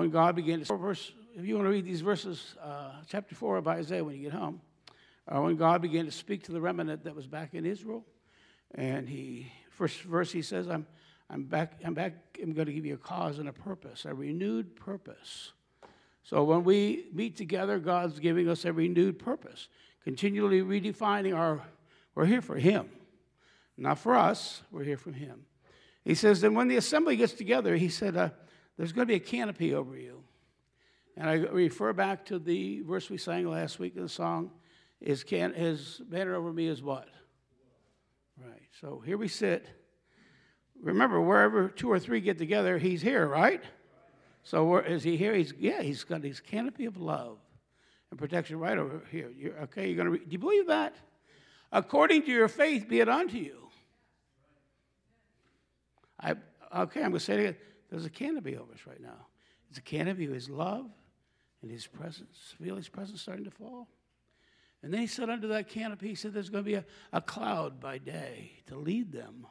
when God began to verse, if you want to read these verses, uh, chapter four of Isaiah when you get home, uh, when God began to speak to the remnant that was back in Israel, and he first verse he says, "I'm I'm back. I'm back. I'm going to give you a cause and a purpose, a renewed purpose." So when we meet together, God's giving us a renewed purpose, continually redefining our. We're here for Him, not for us. We're here for Him. He says, and when the assembly gets together, he said, uh, there's going to be a canopy over you. And I refer back to the verse we sang last week in the song his, can, his banner over me is what? Right. So here we sit. Remember, wherever two or three get together, he's here, right? So where, is he here? He's yeah. He's got his canopy of love and protection right over here. You're, okay, you're gonna. Re- do you believe that? According to your faith, be it unto you. I okay. I'm gonna say it again. There's a canopy over us right now. It's a canopy of His love and His presence. Feel His presence starting to fall. And then he said, under that canopy, he said, there's going to be a, a cloud by day to lead them.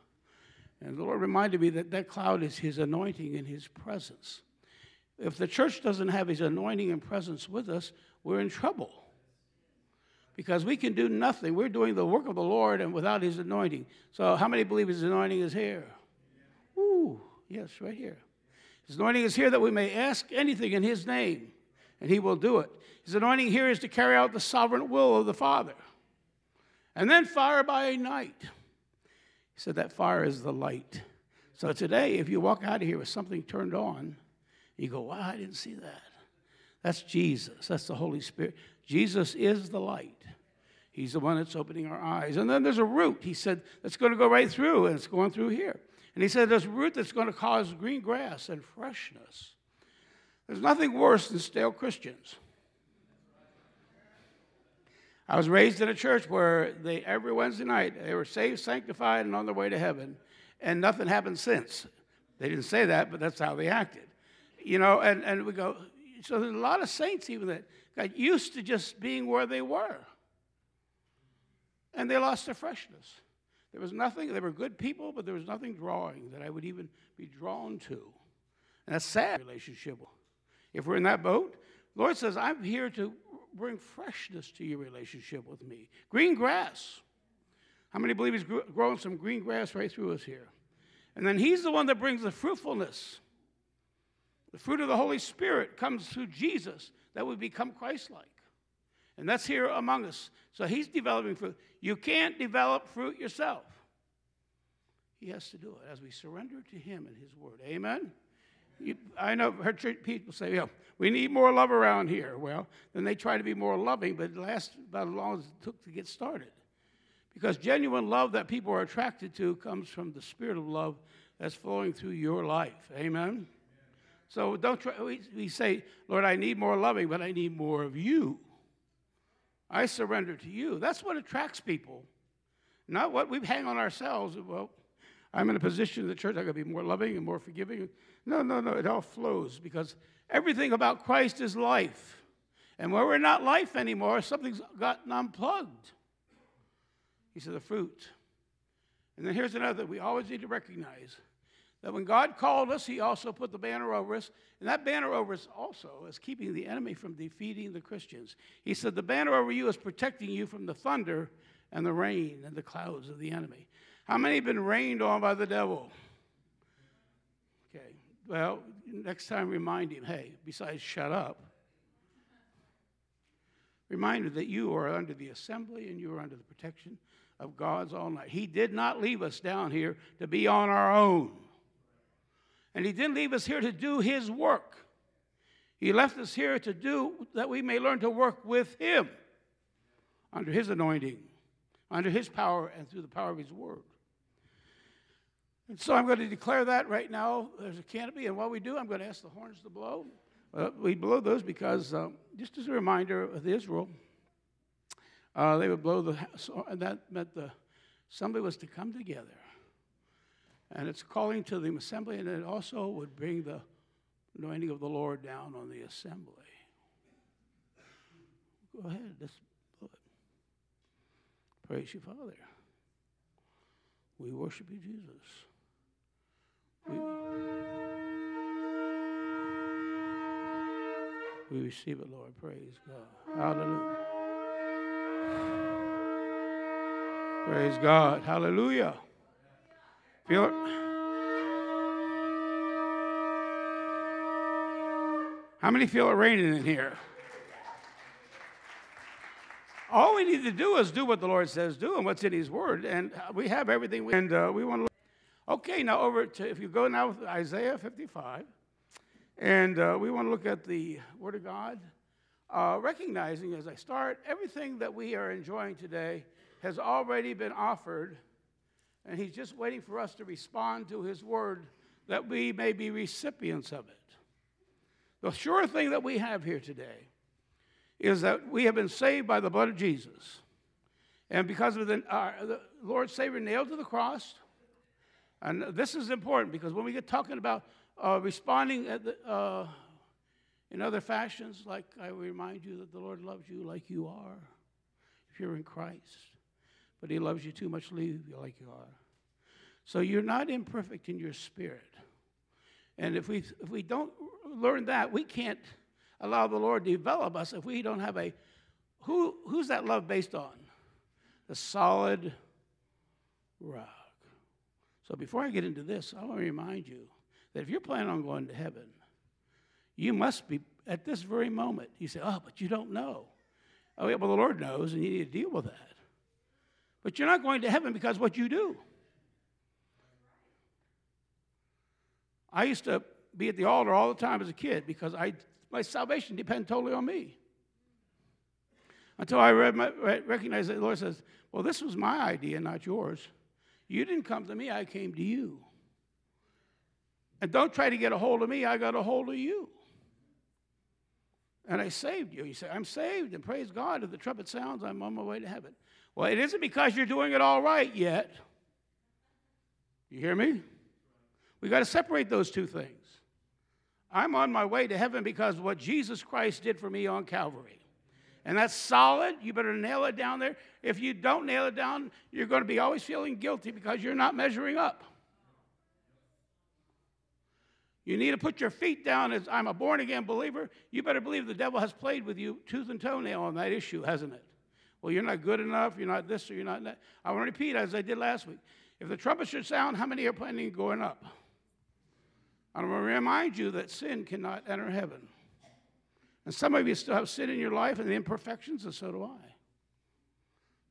And the Lord reminded me that that cloud is his anointing and his presence. If the church doesn't have his anointing and presence with us, we're in trouble. Because we can do nothing. We're doing the work of the Lord and without his anointing. So, how many believe his anointing is here? Ooh, yes, right here. His anointing is here that we may ask anything in his name, and he will do it. His anointing here is to carry out the sovereign will of the Father. And then fire by night. He said that fire is the light. So today, if you walk out of here with something turned on, you go, wow, I didn't see that. That's Jesus. That's the Holy Spirit. Jesus is the light. He's the one that's opening our eyes. And then there's a root, he said, that's going to go right through, and it's going through here. And he said, there's a root that's going to cause green grass and freshness. There's nothing worse than stale Christians. I was raised in a church where they every Wednesday night they were saved, sanctified, and on their way to heaven, and nothing happened since. They didn't say that, but that's how they acted. You know, and, and we go, so there's a lot of saints even that got used to just being where they were. And they lost their freshness. There was nothing, they were good people, but there was nothing drawing that I would even be drawn to. And that's sad relationship. If we're in that boat, Lord says, I'm here to bring freshness to your relationship with me. Green grass. How many believe He's growing some green grass right through us here? And then He's the one that brings the fruitfulness. The fruit of the Holy Spirit comes through Jesus that we become Christ like. And that's here among us. So He's developing fruit. You can't develop fruit yourself. He has to do it as we surrender to Him and His Word. Amen? You, I know heard people say, "Yeah, we need more love around here." Well, then they try to be more loving, but it lasts about as long as it took to get started. Because genuine love that people are attracted to comes from the spirit of love that's flowing through your life. Amen. So don't try. We, we say, "Lord, I need more loving, but I need more of you." I surrender to you. That's what attracts people, not what we hang on ourselves. Well, I'm in a position in the church I got to be more loving and more forgiving. No, no, no. It all flows because everything about Christ is life. And where we're not life anymore, something's gotten unplugged. He said, the fruit. And then here's another we always need to recognize that when God called us, He also put the banner over us. And that banner over us also is keeping the enemy from defeating the Christians. He said, The banner over you is protecting you from the thunder and the rain and the clouds of the enemy. How many have been rained on by the devil? Okay, well, next time remind him hey, besides shut up, remind him that you are under the assembly and you are under the protection of God's all night. He did not leave us down here to be on our own. And He didn't leave us here to do His work. He left us here to do that we may learn to work with Him under His anointing, under His power, and through the power of His word. And so I'm going to declare that right now. There's a canopy, and while we do, I'm going to ask the horns to blow. Uh, we blow those because, um, just as a reminder of Israel, uh, they would blow the, and that meant the assembly was to come together. And it's calling to the assembly, and it also would bring the anointing of the Lord down on the assembly. Go ahead, let's blow it. Praise you, Father. We worship you, Jesus. We We receive it, Lord. Praise God. Hallelujah. Praise God. Hallelujah. Feel it? How many feel it raining in here? All we need to do is do what the Lord says do and what's in His Word, and we have everything. We, and uh, we want to. Okay, now over to if you go now with Isaiah 55, and uh, we want to look at the Word of God, uh, recognizing as I start, everything that we are enjoying today has already been offered, and He's just waiting for us to respond to His Word that we may be recipients of it. The sure thing that we have here today is that we have been saved by the blood of Jesus. And because of the, uh, the Savior nailed to the cross, and this is important because when we get talking about uh, responding the, uh, in other fashions, like I remind you that the Lord loves you like you are, if you're in Christ, but He loves you too much to leave you like you are. So you're not imperfect in your spirit. And if we, if we don't learn that, we can't allow the Lord to develop us if we don't have a who who's that love based on? The solid rock. So before I get into this, I want to remind you that if you're planning on going to heaven, you must be at this very moment. You say, "Oh, but you don't know." Oh, yeah, well, the Lord knows, and you need to deal with that. But you're not going to heaven because what you do. I used to be at the altar all the time as a kid because I my salvation depended totally on me. Until I read my, recognize that the Lord says, Well, this was my idea, not yours. You didn't come to me, I came to you. And don't try to get a hold of me, I got a hold of you. And I saved you. You say, I'm saved, and praise God. If the trumpet sounds, I'm on my way to heaven. Well, it isn't because you're doing it all right yet. You hear me? We got to separate those two things. I'm on my way to heaven because of what Jesus Christ did for me on Calvary. And that's solid. You better nail it down there. If you don't nail it down, you're going to be always feeling guilty because you're not measuring up. You need to put your feet down as I'm a born again believer. You better believe the devil has played with you tooth and toenail on that issue, hasn't it? Well, you're not good enough. You're not this or you're not that. I want to repeat as I did last week. If the trumpet should sound, how many are planning on going up? I want to remind you that sin cannot enter heaven. And some of you still have sin in your life and the imperfections, and so do I.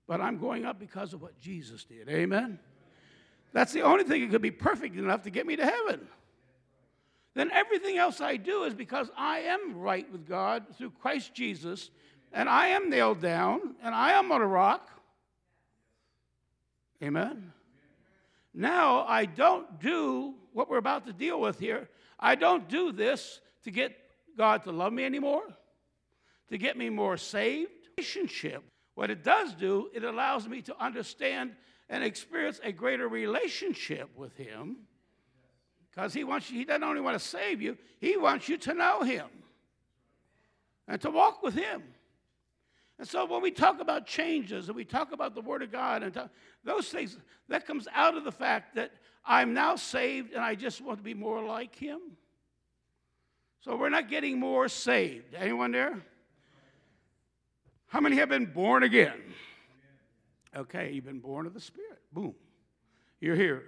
But I'm going up because of what Jesus did. Amen? That's the only thing that could be perfect enough to get me to heaven. Then everything else I do is because I am right with God through Christ Jesus, and I am nailed down, and I am on a rock. Amen? Now I don't do what we're about to deal with here. I don't do this to get God to love me anymore, to get me more saved. Relationship. What it does do, it allows me to understand and experience a greater relationship with Him. Because he wants you, he doesn't only want to save you, he wants you to know him and to walk with him. And so when we talk about changes and we talk about the Word of God and talk, those things, that comes out of the fact that I'm now saved and I just want to be more like Him. So we're not getting more saved. Anyone there? How many have been born again? Okay, you've been born of the Spirit. Boom. You're here.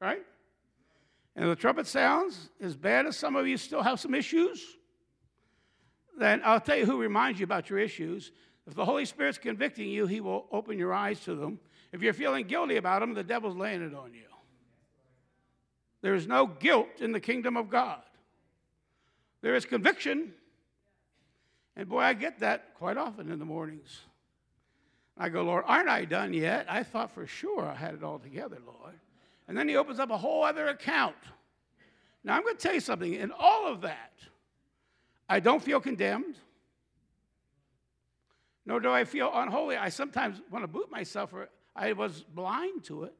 Right? And the trumpet sounds, as bad as some of you still have some issues, then I'll tell you who reminds you about your issues. If the Holy Spirit's convicting you, He will open your eyes to them. If you're feeling guilty about them, the devil's laying it on you. There is no guilt in the kingdom of God. There is conviction. And boy, I get that quite often in the mornings. I go, Lord, aren't I done yet? I thought for sure I had it all together, Lord. And then he opens up a whole other account. Now, I'm going to tell you something. In all of that, I don't feel condemned, nor do I feel unholy. I sometimes want to boot myself, or I was blind to it.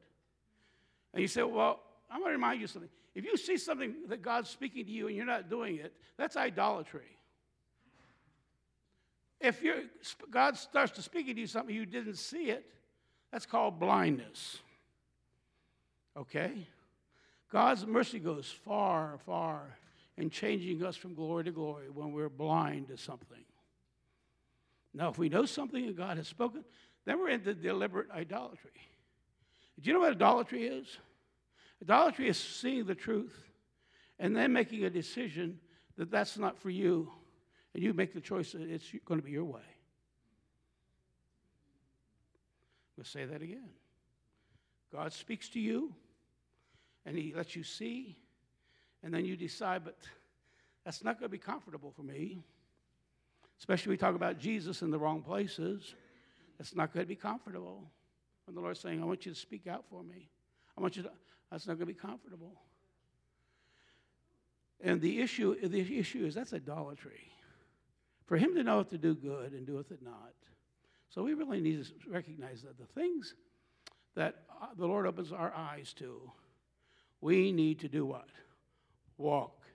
And you say, well, I'm going to remind you something. If you see something that God's speaking to you and you're not doing it, that's idolatry. If God starts to speak to you something you didn't see it, that's called blindness. Okay? God's mercy goes far, far in changing us from glory to glory when we're blind to something. Now, if we know something that God has spoken, then we're into deliberate idolatry. Do you know what idolatry is? Idolatry is seeing the truth and then making a decision that that's not for you, and you make the choice that it's going to be your way. We'll say that again. God speaks to you, and He lets you see, and then you decide, but that's not going to be comfortable for me. Especially we talk about Jesus in the wrong places. That's not going to be comfortable. When the Lord's saying, I want you to speak out for me. I want you to, that's not going to be comfortable. And the issue, the issue is that's idolatry. For him to know what to do good and doeth it not. So we really need to recognize that the things that uh, the Lord opens our eyes to, we need to do what? Walk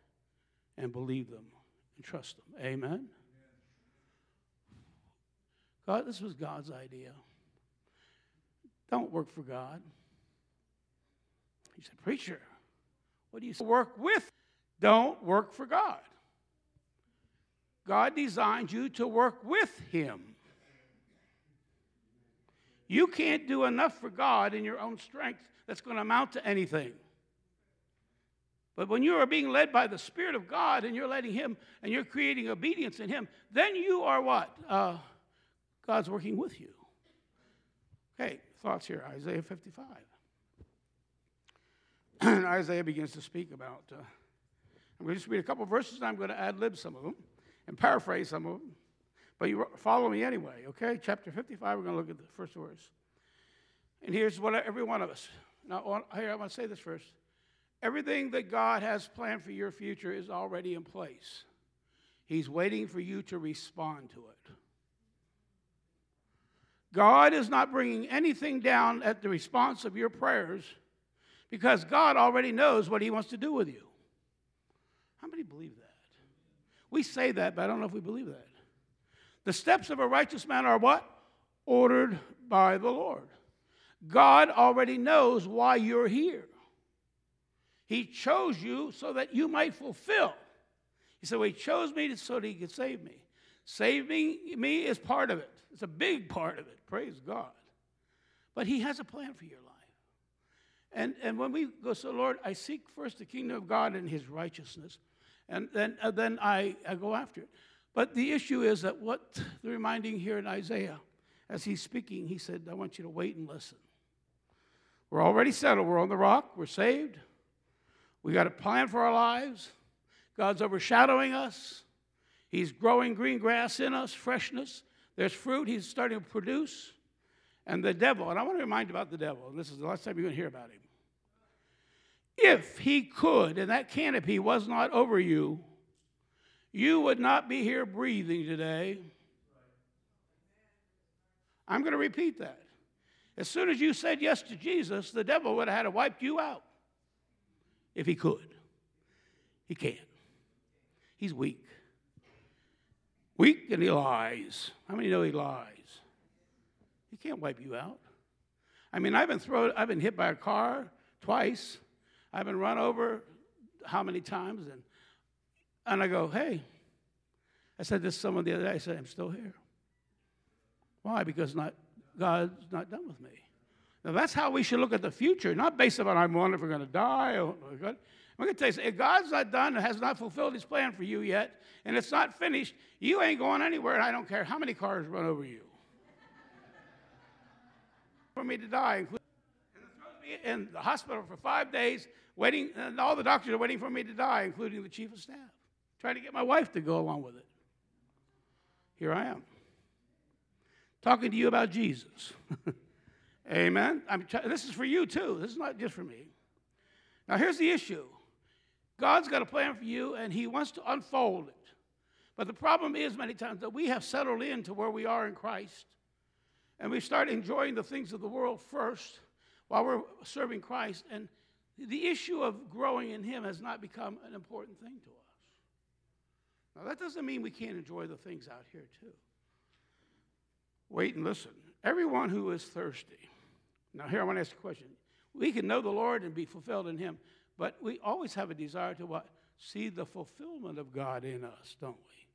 and believe them and trust them. Amen? God, this was God's idea. Don't work for God. He said, Preacher, what do you? Work with? Don't work for God. God designed you to work with Him. You can't do enough for God in your own strength that's going to amount to anything. But when you are being led by the Spirit of God and you're letting Him and you're creating obedience in Him, then you are what? Uh, God's working with you. Okay, thoughts here Isaiah 55. Isaiah begins to speak about. Uh, I'm going to just read a couple verses and I'm going to ad lib some of them and paraphrase some of them. But you follow me anyway, okay? Chapter 55, we're going to look at the first verse. And here's what every one of us. Now, here, I want to say this first. Everything that God has planned for your future is already in place. He's waiting for you to respond to it. God is not bringing anything down at the response of your prayers because God already knows what He wants to do with you. How many believe that? We say that, but I don't know if we believe that. The steps of a righteous man are what? Ordered by the Lord. God already knows why you're here. He chose you so that you might fulfill. He said, Well, He chose me so that He could save me. Saving me is part of it, it's a big part of it. Praise God. But He has a plan for your life. And, and when we go, so Lord, I seek first the kingdom of God and His righteousness, and then, uh, then I, I go after it. But the issue is that what the reminding here in Isaiah, as he's speaking, he said, I want you to wait and listen. We're already settled. We're on the rock. We're saved. We got a plan for our lives. God's overshadowing us. He's growing green grass in us, freshness. There's fruit he's starting to produce. And the devil, and I want to remind you about the devil, and this is the last time you're going to hear about him. If he could, and that canopy was not over you, you would not be here breathing today. I'm going to repeat that. As soon as you said yes to Jesus, the devil would have had to wipe you out if he could. He can't. He's weak. Weak and he lies. How many know he lies? He can't wipe you out. I mean, I've been thrown, I've been hit by a car twice. I've been run over how many times? And, and I go, hey, I said this to someone the other day. I said, I'm still here. Why? Because not, God's not done with me. Now, that's how we should look at the future, not based on I'm wondering if we're going to die. Or, I'm going to tell you, if God's not done and has not fulfilled his plan for you yet, and it's not finished, you ain't going anywhere, and I don't care how many cars run over you. for me to die, in the hospital for five days, waiting, and all the doctors are waiting for me to die, including the chief of staff, trying to get my wife to go along with it. Here I am, talking to you about Jesus. Amen. I'm, this is for you too. This is not just for me. Now, here's the issue God's got a plan for you, and He wants to unfold it. But the problem is, many times, that we have settled into where we are in Christ, and we start enjoying the things of the world first while we're serving Christ. And the issue of growing in Him has not become an important thing to us. Now, that doesn't mean we can't enjoy the things out here, too. Wait and listen. Everyone who is thirsty. Now, here I want to ask a question. We can know the Lord and be fulfilled in Him, but we always have a desire to what? see the fulfillment of God in us, don't we?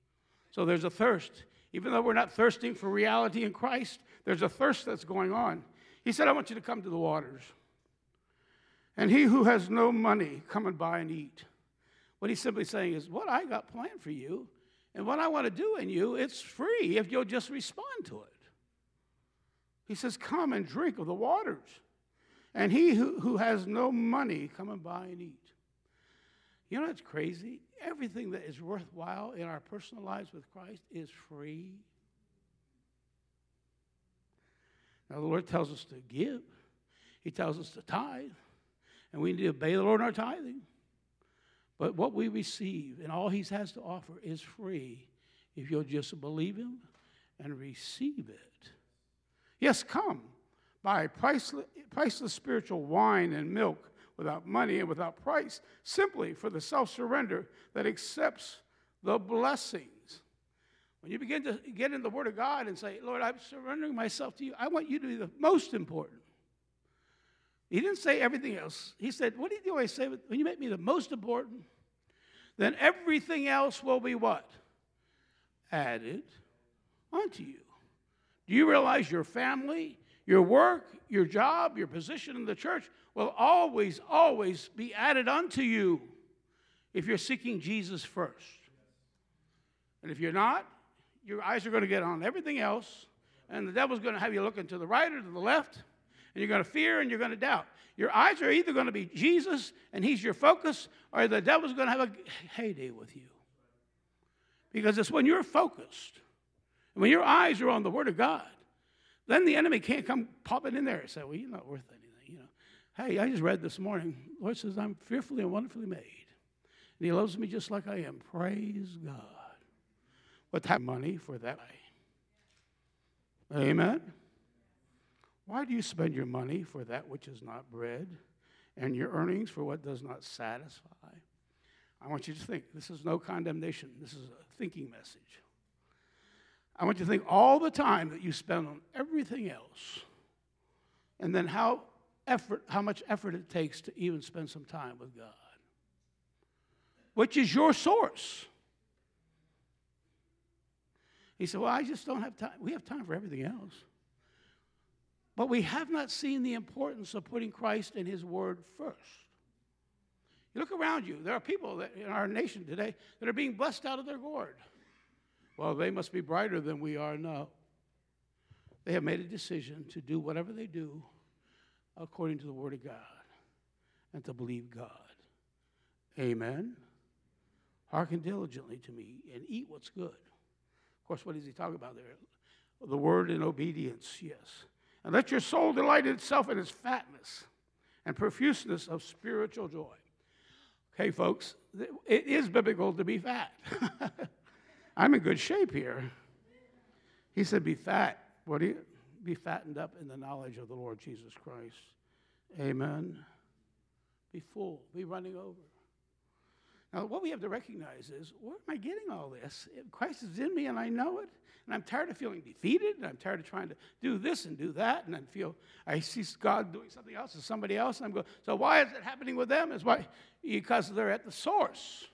So there's a thirst. Even though we're not thirsting for reality in Christ, there's a thirst that's going on. He said, I want you to come to the waters. And he who has no money, come and buy and eat. What he's simply saying is, What I got planned for you and what I want to do in you, it's free if you'll just respond to it. He says, Come and drink of the waters. And he who, who has no money, come and buy and eat. You know what's crazy? Everything that is worthwhile in our personal lives with Christ is free. Now, the Lord tells us to give, He tells us to tithe, and we need to obey the Lord in our tithing. But what we receive and all He has to offer is free if you'll just believe Him and receive it. Yes, come buy priceless, priceless spiritual wine and milk without money and without price, simply for the self surrender that accepts the blessings. When you begin to get in the Word of God and say, Lord, I'm surrendering myself to you, I want you to be the most important. He didn't say everything else. He said, What did he always say? When you make me the most important, then everything else will be what? Added unto you. Do you realize your family, your work, your job, your position in the church will always, always be added unto you if you're seeking Jesus first. And if you're not, your eyes are going to get on everything else, and the devil's going to have you looking to the right or to the left, and you're going to fear and you're going to doubt. Your eyes are either going to be Jesus and he's your focus, or the devil's going to have a heyday with you. Because it's when you're focused, and when your eyes are on the Word of God, then the enemy can't come popping in there and say, Well, you're not worth anything. You know, hey, I just read this morning. The Lord says, I'm fearfully and wonderfully made. And he loves me just like I am. Praise God. What type of money for that? Amen. Why do you spend your money for that which is not bread, and your earnings for what does not satisfy? I want you to think. This is no condemnation. This is a thinking message. I want you to think all the time that you spend on everything else, and then how effort, how much effort it takes to even spend some time with God. Which is your source? He said, Well, I just don't have time. We have time for everything else. But we have not seen the importance of putting Christ and His Word first. You look around you, there are people in our nation today that are being blessed out of their gourd. Well, they must be brighter than we are now. They have made a decision to do whatever they do according to the Word of God and to believe God. Amen. Hearken diligently to me and eat what's good. Of course, what is he talking about there? The Word and obedience, yes. And let your soul delight itself in its fatness and profuseness of spiritual joy. Okay, folks, it is biblical to be fat. I'm in good shape here. He said, Be fat. What do you? Be fattened up in the knowledge of the Lord Jesus Christ. Amen. Be full. Be running over. Now, what we have to recognize is where am I getting all this? Christ is in me and I know it. And I'm tired of feeling defeated. And I'm tired of trying to do this and do that. And I feel I see God doing something else to somebody else. And I'm going, so why is it happening with them? Is why because they're at the source.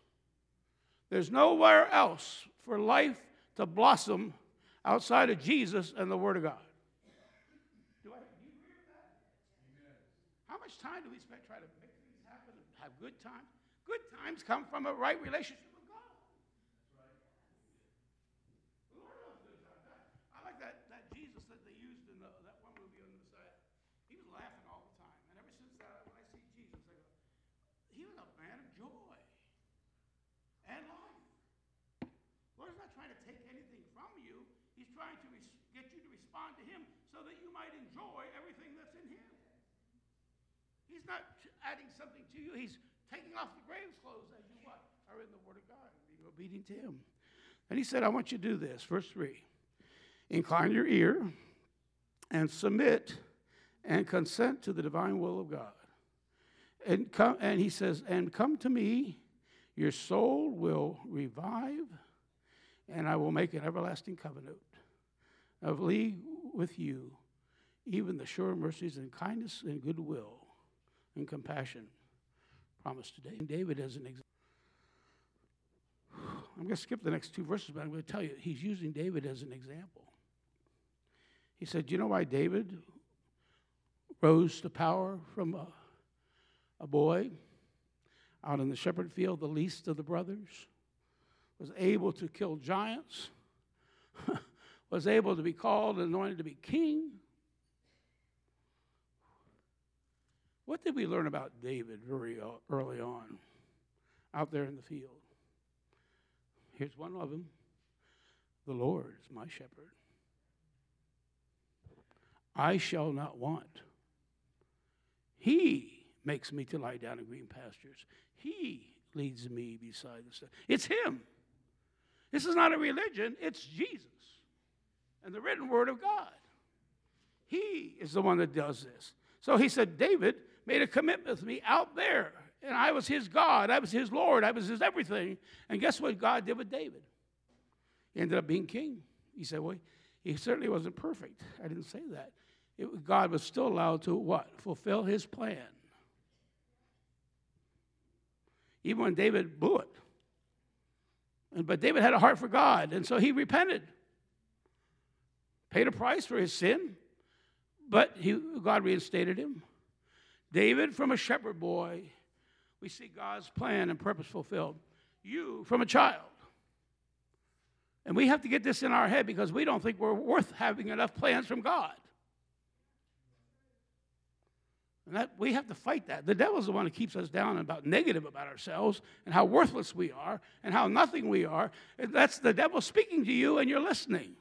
There's nowhere else for life to blossom outside of Jesus and the Word of God. Do, I, do you agree with that? Amen. How much time do we spend trying to make things happen and have good times? Good times come from a right relationship with God. That's right. The Lord loves good times. I like that, that Jesus that they used in the, that one movie on the Messiah. He was laughing all the time. And ever since that, when I see Jesus, I go, he was a man of joy and life. Lord's not trying to take anything from you. He's trying to get you to respond to him so that you might enjoy everything that's in him. He's not adding something to you. He's taking off the grave clothes as you what? Are in the Word of God and being obedient to Him. And He said, I want you to do this. Verse 3 Incline your ear and submit and consent to the divine will of God. And, come, and He says, And come to me, your soul will revive, and I will make an everlasting covenant of league with you, even the sure mercies and kindness and goodwill and compassion promised today. David as an example. I'm going to skip the next two verses, but I'm going to tell you, he's using David as an example. He said, You know why David rose to power from a, a boy out in the shepherd field, the least of the brothers? Was able to kill giants, was able to be called and anointed to be king. What did we learn about David very early on out there in the field? Here's one of them The Lord is my shepherd. I shall not want. He makes me to lie down in green pastures. He leads me beside the still. It's Him. This is not a religion, it's Jesus and the written word of God. He is the one that does this. So he said, David made a commitment with me out there, and I was his God, I was his Lord, I was his everything. And guess what God did with David? He ended up being king. He said, Well, he certainly wasn't perfect. I didn't say that. It, God was still allowed to what? Fulfill his plan. Even when David blew it. And, but David had a heart for God, and so he repented. Paid a price for his sin, but he, God reinstated him. David, from a shepherd boy, we see God's plan and purpose fulfilled. You, from a child. And we have to get this in our head because we don't think we're worth having enough plans from God. And that, we have to fight that. The devil's the one who keeps us down about negative about ourselves and how worthless we are and how nothing we are. And that's the devil speaking to you and you're listening.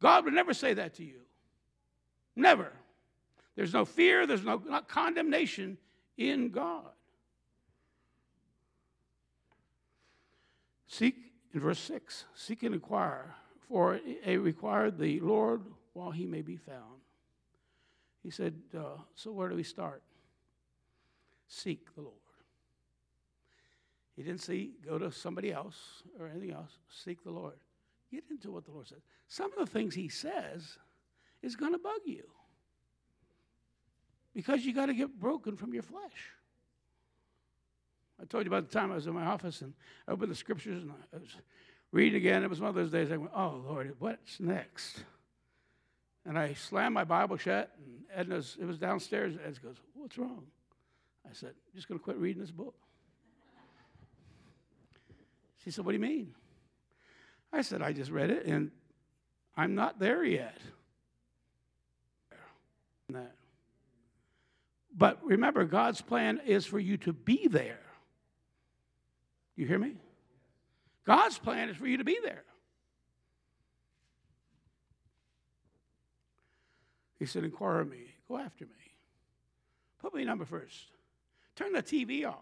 God would never say that to you. Never. There's no fear, there's no condemnation in God. Seek, in verse 6, seek and inquire, for a required the Lord while he may be found. He said, uh, So where do we start? Seek the Lord. He didn't say go to somebody else or anything else. Seek the Lord. Get into what the Lord says. Some of the things He says is going to bug you because you got to get broken from your flesh. I told you about the time I was in my office and I opened the scriptures and I was reading again. It was one of those days I went, Oh, Lord, what's next? And I slammed my Bible shut, and Edna's, it was downstairs. Edna goes, What's wrong? I said, I'm just going to quit reading this book. She said, What do you mean? I said, I just read it, and I'm not there yet. But remember, God's plan is for you to be there. You hear me? God's plan is for you to be there. He said, Inquire me, go after me. Put me number first. Turn the TV off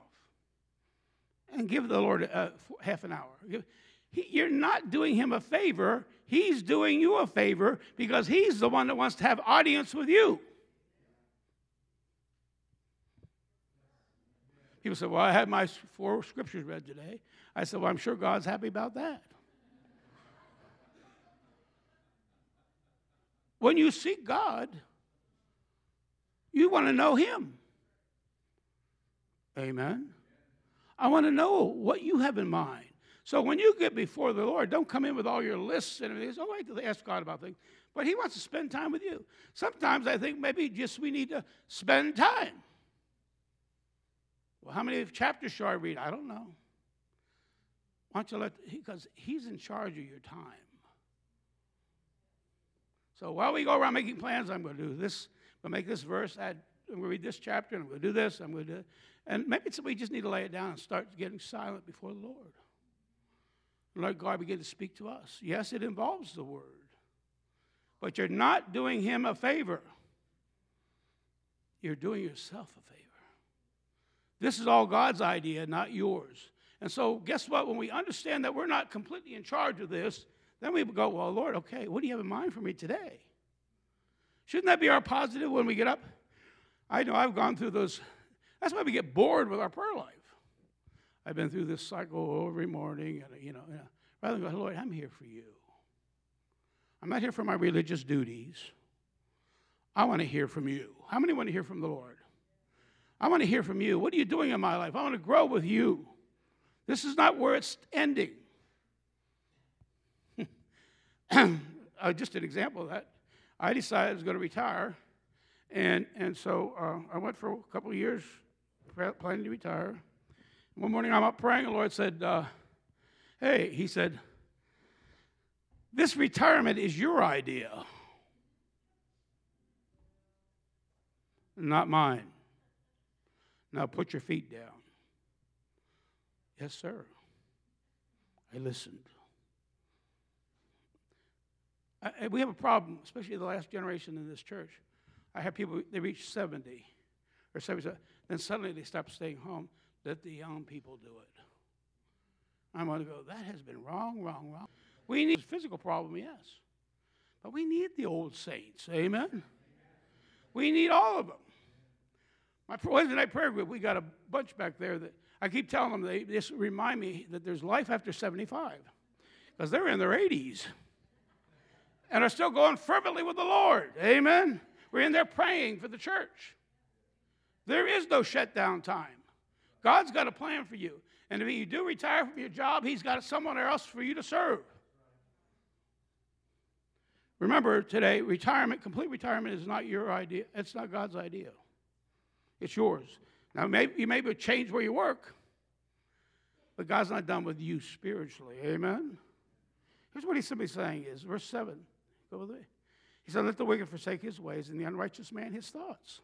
and give the Lord uh, half an hour. He, you're not doing him a favor, he's doing you a favor because he's the one that wants to have audience with you. People say, Well, I had my four scriptures read today. I said, Well, I'm sure God's happy about that. When you seek God, you want to know Him. Amen. I want to know what you have in mind. So when you get before the Lord, don't come in with all your lists and everything. All right to ask God about things, but He wants to spend time with you. Sometimes I think maybe just we need to spend time. Well, how many chapters should I read? I don't know. Why don't you let, because He's in charge of your time. So while we go around making plans, I'm going to do this, I'm going to make this verse, I'm going to read this chapter, and I'm going to do this, I'm going to do And maybe we just need to lay it down and start getting silent before the Lord. Let God begin to speak to us. Yes, it involves the Word, but you're not doing Him a favor. You're doing yourself a favor. This is all God's idea, not yours. And so, guess what? When we understand that we're not completely in charge of this, then we go, Well, Lord, okay, what do you have in mind for me today? Shouldn't that be our positive when we get up? I know I've gone through those. That's why we get bored with our prayer life. I've been through this cycle every morning, and you know, rather than go, Lord, I'm here for you. I'm not here for my religious duties. I want to hear from you. How many want to hear from the Lord? I want to hear from you. What are you doing in my life? I want to grow with you. This is not where it's ending. uh, just an example of that. I decided I was going to retire, and, and so uh, I went for a couple of years planning to retire. One morning I'm up praying, the Lord said, uh, Hey, He said, this retirement is your idea, not mine. Now put your feet down. Yes, sir. I listened. I, we have a problem, especially the last generation in this church. I have people, they reach 70 or 70, then suddenly they stop staying home. Let the young people do it. I'm going to go, that has been wrong, wrong, wrong. We need physical problem, yes. But we need the old saints. Amen. We need all of them. My Wednesday night prayer group, we got a bunch back there that I keep telling them they just remind me that there's life after 75 because they're in their 80s and are still going fervently with the Lord. Amen. We're in there praying for the church. There is no shutdown time. God's got a plan for you. And if you do retire from your job, He's got someone else for you to serve. Remember today, retirement, complete retirement is not your idea. It's not God's idea. It's yours. Now, maybe, you may change where you work, but God's not done with you spiritually. Amen? Here's what he's simply saying is, verse 7, go with me. He said, Let the wicked forsake his ways, and the unrighteous man his thoughts.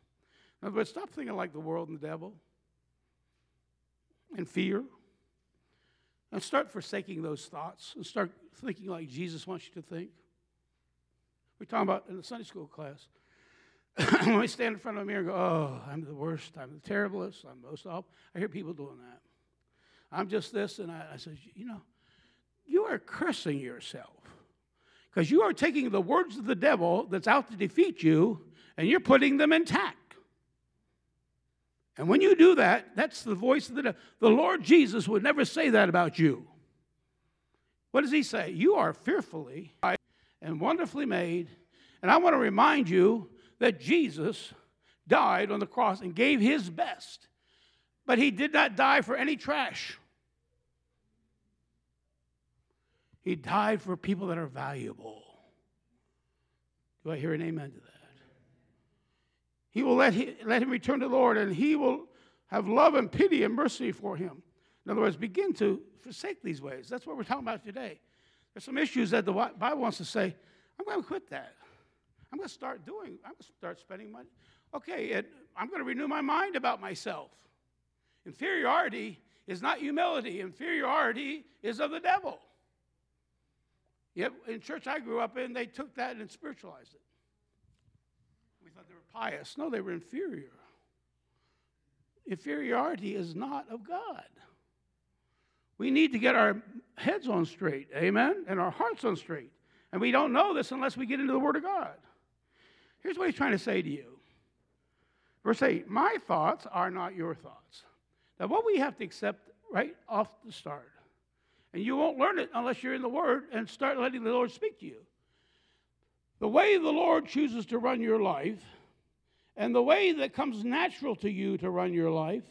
In other words, stop thinking like the world and the devil and fear. And start forsaking those thoughts and start thinking like Jesus wants you to think. We're talking about in the Sunday school class. when we stand in front of a mirror and go, oh, I'm the worst, I'm the terriblest, I'm most awful. I hear people doing that. I'm just this, and I, I said, you know, you are cursing yourself because you are taking the words of the devil that's out to defeat you and you're putting them intact. And when you do that, that's the voice of the devil. The Lord Jesus would never say that about you. What does he say? You are fearfully and wonderfully made. And I want to remind you that Jesus died on the cross and gave his best. But he did not die for any trash. He died for people that are valuable. Do I hear an amen to that? He will let, he, let him return to the Lord, and he will have love and pity and mercy for him. In other words, begin to forsake these ways. That's what we're talking about today. There's some issues that the Bible wants to say, I'm going to quit that. I'm going to start doing, I'm going to start spending money. Okay, it, I'm going to renew my mind about myself. Inferiority is not humility, inferiority is of the devil. Yet in church I grew up in, they took that and spiritualized it. We thought they were pious. No, they were inferior. Inferiority is not of God. We need to get our heads on straight, amen, and our hearts on straight. And we don't know this unless we get into the Word of God. Here's what he's trying to say to you. Verse 8 My thoughts are not your thoughts. Now, what we have to accept right off the start, and you won't learn it unless you're in the Word and start letting the Lord speak to you. The way the Lord chooses to run your life, and the way that comes natural to you to run your life,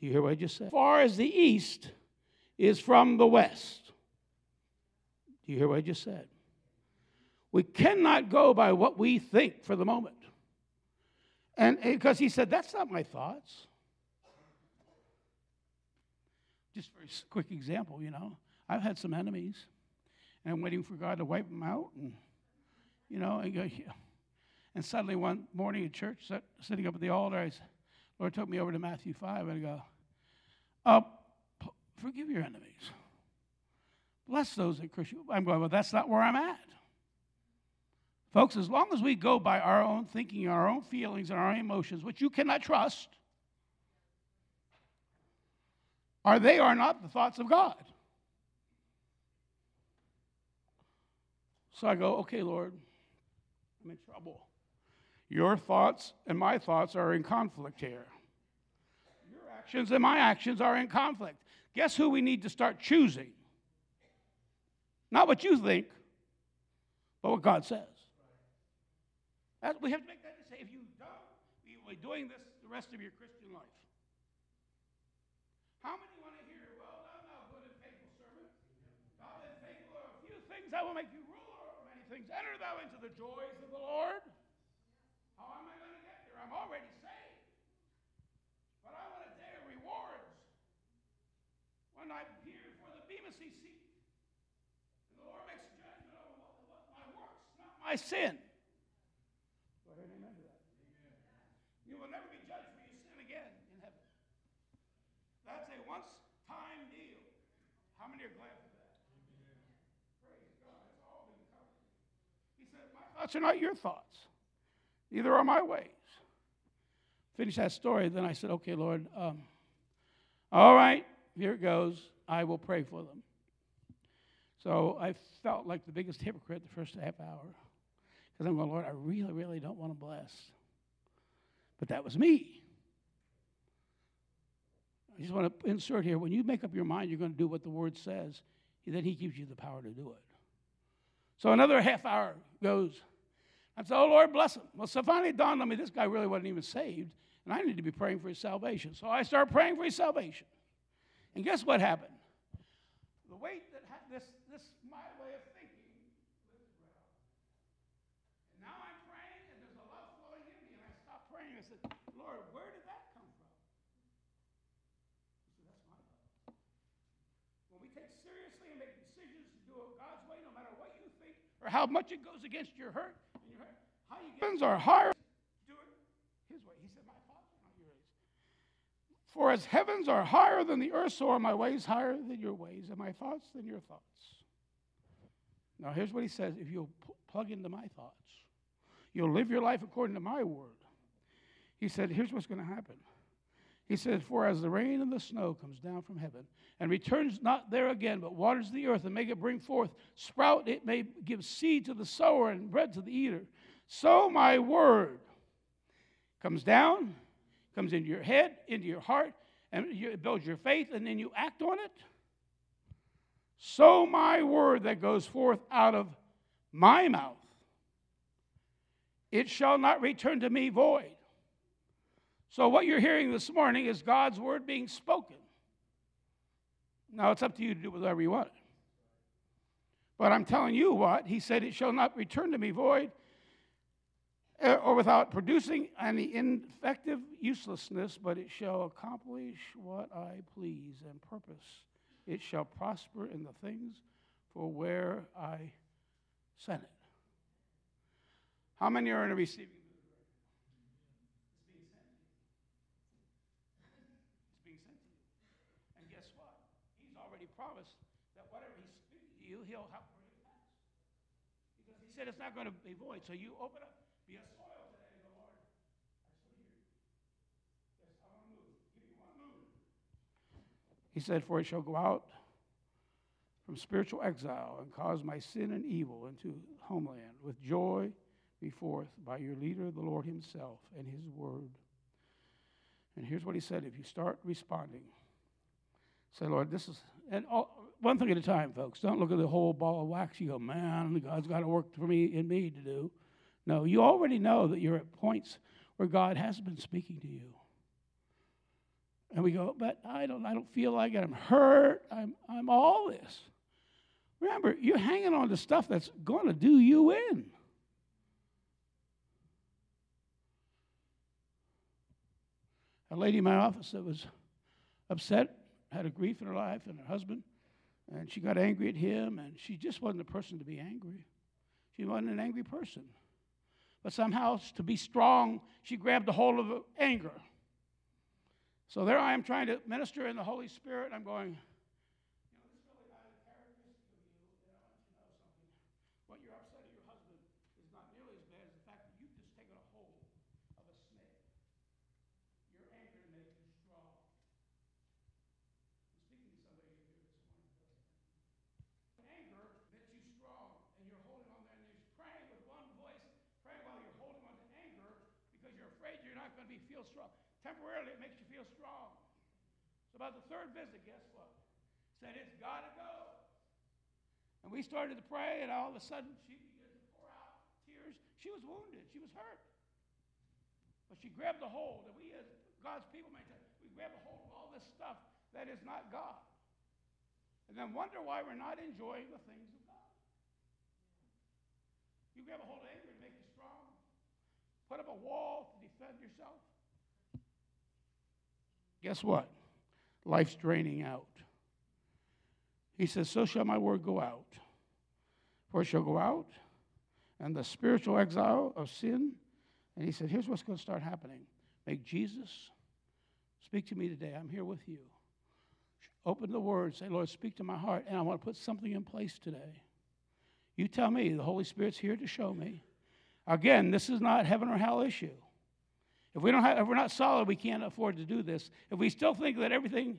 do you hear what I just said? Far as the east is from the west. Do you hear what I just said? We cannot go by what we think for the moment. And because he said, That's not my thoughts. Just a very quick example, you know. I've had some enemies, and I'm waiting for God to wipe them out. And, you know, and, go, yeah. And suddenly one morning at church, sitting up at the altar, I said, Lord took me over to Matthew 5, and I go, uh, Forgive your enemies. Bless those that curse you. I'm going, well, that's not where I'm at. Folks, as long as we go by our own thinking, our own feelings, and our own emotions, which you cannot trust, are they are not the thoughts of God. So I go, okay, Lord, I'm in trouble. Your thoughts and my thoughts are in conflict here. Your actions and my actions are in conflict. Guess who we need to start choosing? Not what you think, but what God says. That, we have to make that decision. If you don't, you will be doing this the rest of your Christian life. How many want to hear, well done, thou good and faithful servant? God is faithful over a few things that will make you ruler of many things. Enter thou into the joys of the Lord. My sin. You will never be judged for your sin again in heaven. That's a once time deal. How many are glad for that? Praise God. It's all been covered. He said, My thoughts are not your thoughts, neither are my ways. Finish that story. Then I said, Okay, Lord, um, all right, here it goes. I will pray for them. So I felt like the biggest hypocrite the first half hour. Because I'm going, Lord, I really, really don't want to bless. But that was me. I just want to insert here when you make up your mind you're going to do what the word says, then he gives you the power to do it. So another half hour goes. I said, Oh Lord, bless him. Well, so finally it dawned on me this guy really wasn't even saved, and I need to be praying for his salvation. So I started praying for his salvation. And guess what happened? The weight that ha- this, this my way of thinking lifted right off. And now I'm praying, and there's a love flowing in me, and I stopped praying. I said, Lord, where did that come from? He said, That's my love. When we take seriously and make decisions to do it God's way, no matter what you think or how much it goes against your hurt and your hurt, how you get are higher. Do it His way. He said, My thoughts are not your ways. For as heavens are higher than the earth, so are my ways higher than your ways, and my thoughts than your thoughts. Now, here's what he says if you'll p- plug into my thoughts, you'll live your life according to my word. He said, Here's what's going to happen. He said, For as the rain and the snow comes down from heaven and returns not there again, but waters the earth and make it bring forth sprout, it may give seed to the sower and bread to the eater. So my word comes down, comes into your head, into your heart, and builds your faith, and then you act on it. So my word that goes forth out of my mouth, it shall not return to me void. So, what you're hearing this morning is God's word being spoken. Now, it's up to you to do whatever you want. But I'm telling you what, he said, it shall not return to me void uh, or without producing any ineffective uselessness, but it shall accomplish what I please and purpose. It shall prosper in the things for where I sent it. How many are in a receiving? It's being sent to you. And guess what? He's already promised that whatever he's speaking to you, he'll help bring it pass. Because he said it's not going to be void. So you open up, be a soil today, Lord. I still hear you. Yes, I want to move. Give me one move. He said, For it shall go out from spiritual exile and cause my sin and evil into homeland with joy be forth by your leader, the Lord Himself, and His word. And here's what He said if you start responding, say, Lord, this is, and all, one thing at a time, folks. Don't look at the whole ball of wax. You go, man, God's got to work for me in me to do. No, you already know that you're at points where God has been speaking to you. And we go, but I don't, I don't feel like it. I'm hurt. I'm, I'm all this. Remember, you're hanging on to stuff that's going to do you in. A lady in my office that was upset, had a grief in her life, and her husband, and she got angry at him, and she just wasn't a person to be angry. She wasn't an angry person. But somehow, to be strong, she grabbed a hold of anger. So there I am trying to minister in the Holy Spirit. And I'm going, you know, this is really not a characteristic of you. And I want you to know something. What you're upset at your husband is not nearly as bad as the fact that you've just taken a hold of a snake. Your anger makes you strong. I'm speaking to somebody here this morning. Anger makes you strong, and you're holding on there, and you're praying with one voice, praying while you're holding on to anger because you're afraid you're not going to be feel strong. Temporarily, it makes you feel strong. So about the third visit, guess what? Said it's got to go. And we started to pray, and all of a sudden she began to pour out tears. She was wounded. She was hurt. But she grabbed a hold, and we as God's people, may tell we grab a hold of all this stuff that is not God. And then wonder why we're not enjoying the things of God. You grab a hold of anger to make you strong. Put up a wall to defend yourself. Guess what? Life's draining out. He says, So shall my word go out. For it shall go out, and the spiritual exile of sin. And he said, Here's what's going to start happening. Make Jesus speak to me today. I'm here with you. Open the word, say, Lord, speak to my heart, and I want to put something in place today. You tell me, the Holy Spirit's here to show me. Again, this is not heaven or hell issue. If, we don't have, if we're not solid, we can't afford to do this. If we still think that everything,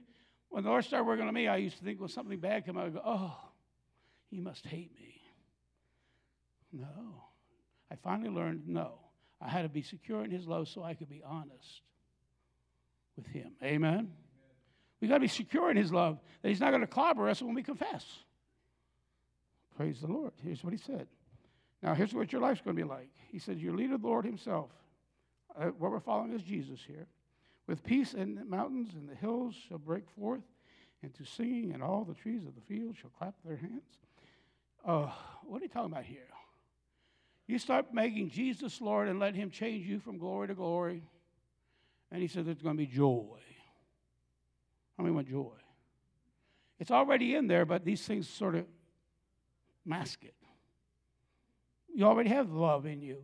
when the Lord started working on me, I used to think when something bad came out, I go, oh, he must hate me. No. I finally learned no. I had to be secure in his love so I could be honest with him. Amen? we got to be secure in his love, that he's not going to clobber us when we confess. Praise the Lord. Here's what he said. Now, here's what your life's going to be like. He said, Your leader, the Lord himself, uh, what we're following is Jesus here. With peace in the mountains and the hills shall break forth into singing, and all the trees of the field shall clap their hands. Uh, what are you talking about here? You start making Jesus Lord and let Him change you from glory to glory. And He says there's going to be joy. How many want joy? It's already in there, but these things sort of mask it. You already have love in you.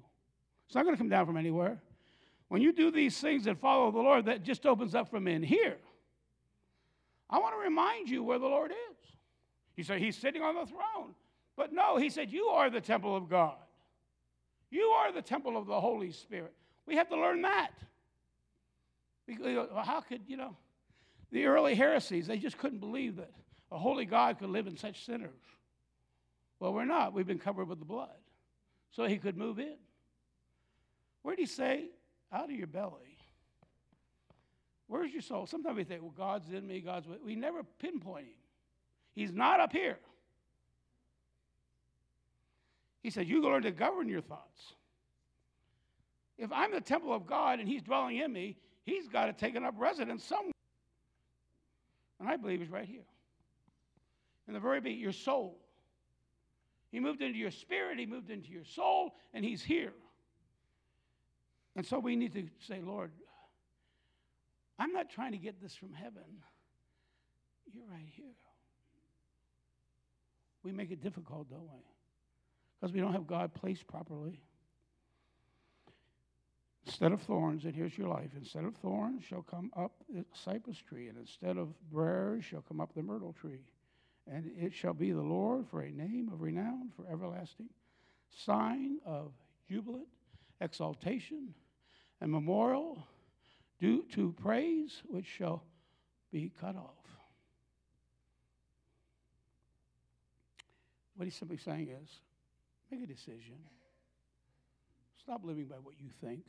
It's not going to come down from anywhere. When you do these things that follow the Lord, that just opens up from in here. I want to remind you where the Lord is. You say he's sitting on the throne. But no, he said, You are the temple of God. You are the temple of the Holy Spirit. We have to learn that. How could, you know, the early heresies, they just couldn't believe that a holy God could live in such sinners. Well, we're not. We've been covered with the blood. So he could move in. Where did he say? Out of your belly. Where's your soul? Sometimes we think, well, God's in me, God's with We never pinpoint him. He's not up here. He said, You learn to govern your thoughts. If I'm the temple of God and He's dwelling in me, He's got to take up residence somewhere. And I believe He's right here. In the very beat, your soul. He moved into your spirit, He moved into your soul, and He's here. And so we need to say, Lord, I'm not trying to get this from heaven. You're right here. We make it difficult, don't we? Because we don't have God placed properly. Instead of thorns, and here's your life instead of thorns shall come up the cypress tree, and instead of briars shall come up the myrtle tree. And it shall be the Lord for a name of renown for everlasting, sign of jubilant exaltation, and memorial due to praise which shall be cut off. What he's simply saying is make a decision. Stop living by what you think.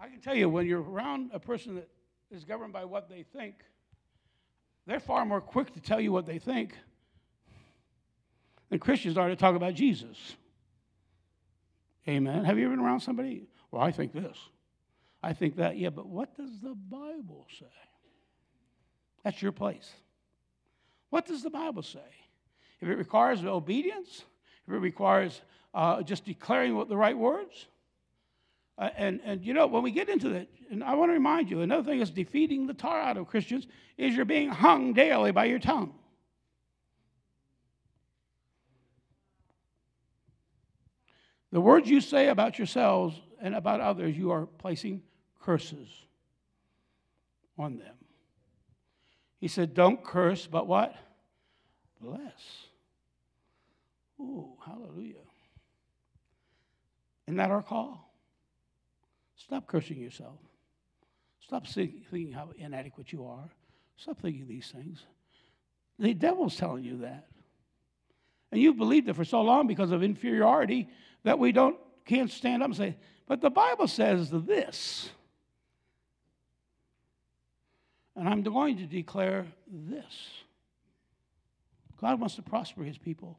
I can tell you, when you're around a person that is governed by what they think, they're far more quick to tell you what they think than Christians are to talk about Jesus. Amen. Have you ever been around somebody? Well, I think this. I think that. Yeah, but what does the Bible say? That's your place. What does the Bible say? If it requires obedience, if it requires uh, just declaring what the right words, uh, and, and you know, when we get into that, and I want to remind you, another thing is defeating the tar out of Christians is you're being hung daily by your tongue. The words you say about yourselves and about others, you are placing curses on them. He said, Don't curse, but what? Bless. Ooh, hallelujah. Isn't that our call? Stop cursing yourself. Stop thinking how inadequate you are. Stop thinking these things. The devil's telling you that. And you've believed it for so long because of inferiority that we don't can't stand up and say, but the Bible says this. And I'm going to declare this. God wants to prosper his people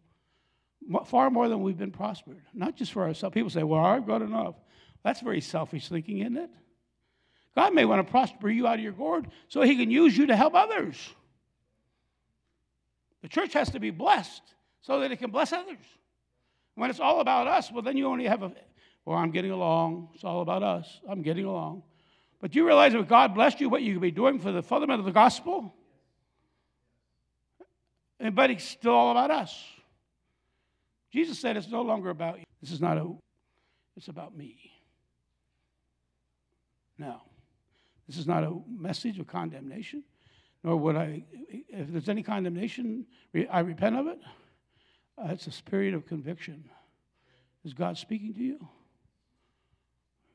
far more than we've been prospered. Not just for ourselves. People say, well, I've got enough. That's very selfish thinking, isn't it? God may want to prosper you out of your gourd so he can use you to help others. The church has to be blessed so that it can bless others. When it's all about us, well, then you only have a, well, I'm getting along. It's all about us. I'm getting along. But do you realize if God blessed you, what you could be doing for the fulfillment of the gospel? But it's still all about us. Jesus said it's no longer about you. This is not a, it's about me. Now, this is not a message of condemnation, nor would I, if there's any condemnation, I repent of it. Uh, it's a spirit of conviction. Is God speaking to you?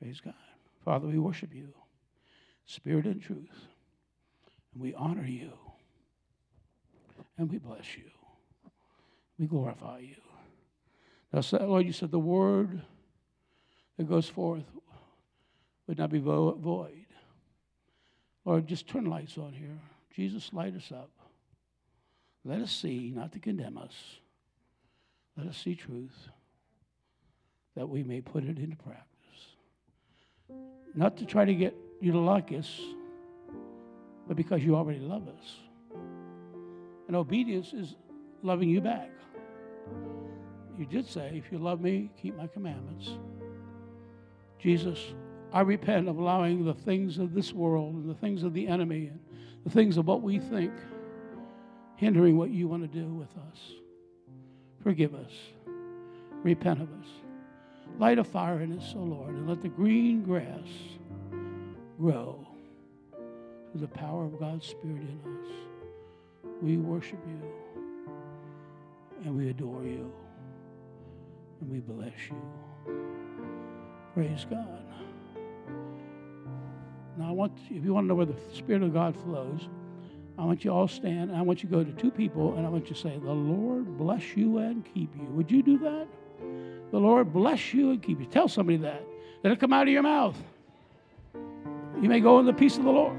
Praise God. Father, we worship you, spirit and truth, and we honor you, and we bless you. We glorify you. Now, Lord, you said the word that goes forth would not be void. Lord, just turn lights on here. Jesus, light us up. Let us see, not to condemn us. Let us see truth that we may put it into practice. Not to try to get you to like us, but because you already love us. And obedience is loving you back. You did say, if you love me, keep my commandments. Jesus, I repent of allowing the things of this world and the things of the enemy and the things of what we think hindering what you want to do with us. Forgive us. Repent of us. Light a fire in us, O Lord, and let the green grass grow through the power of God's Spirit in us. We worship you and we adore you and we bless you. Praise God. Now, I want, if you want to know where the Spirit of God flows, I want you all stand, and I want you to go to two people, and I want you to say, The Lord bless you and keep you. Would you do that? The Lord bless you and keep you. Tell somebody that. Let it come out of your mouth. You may go in the peace of the Lord.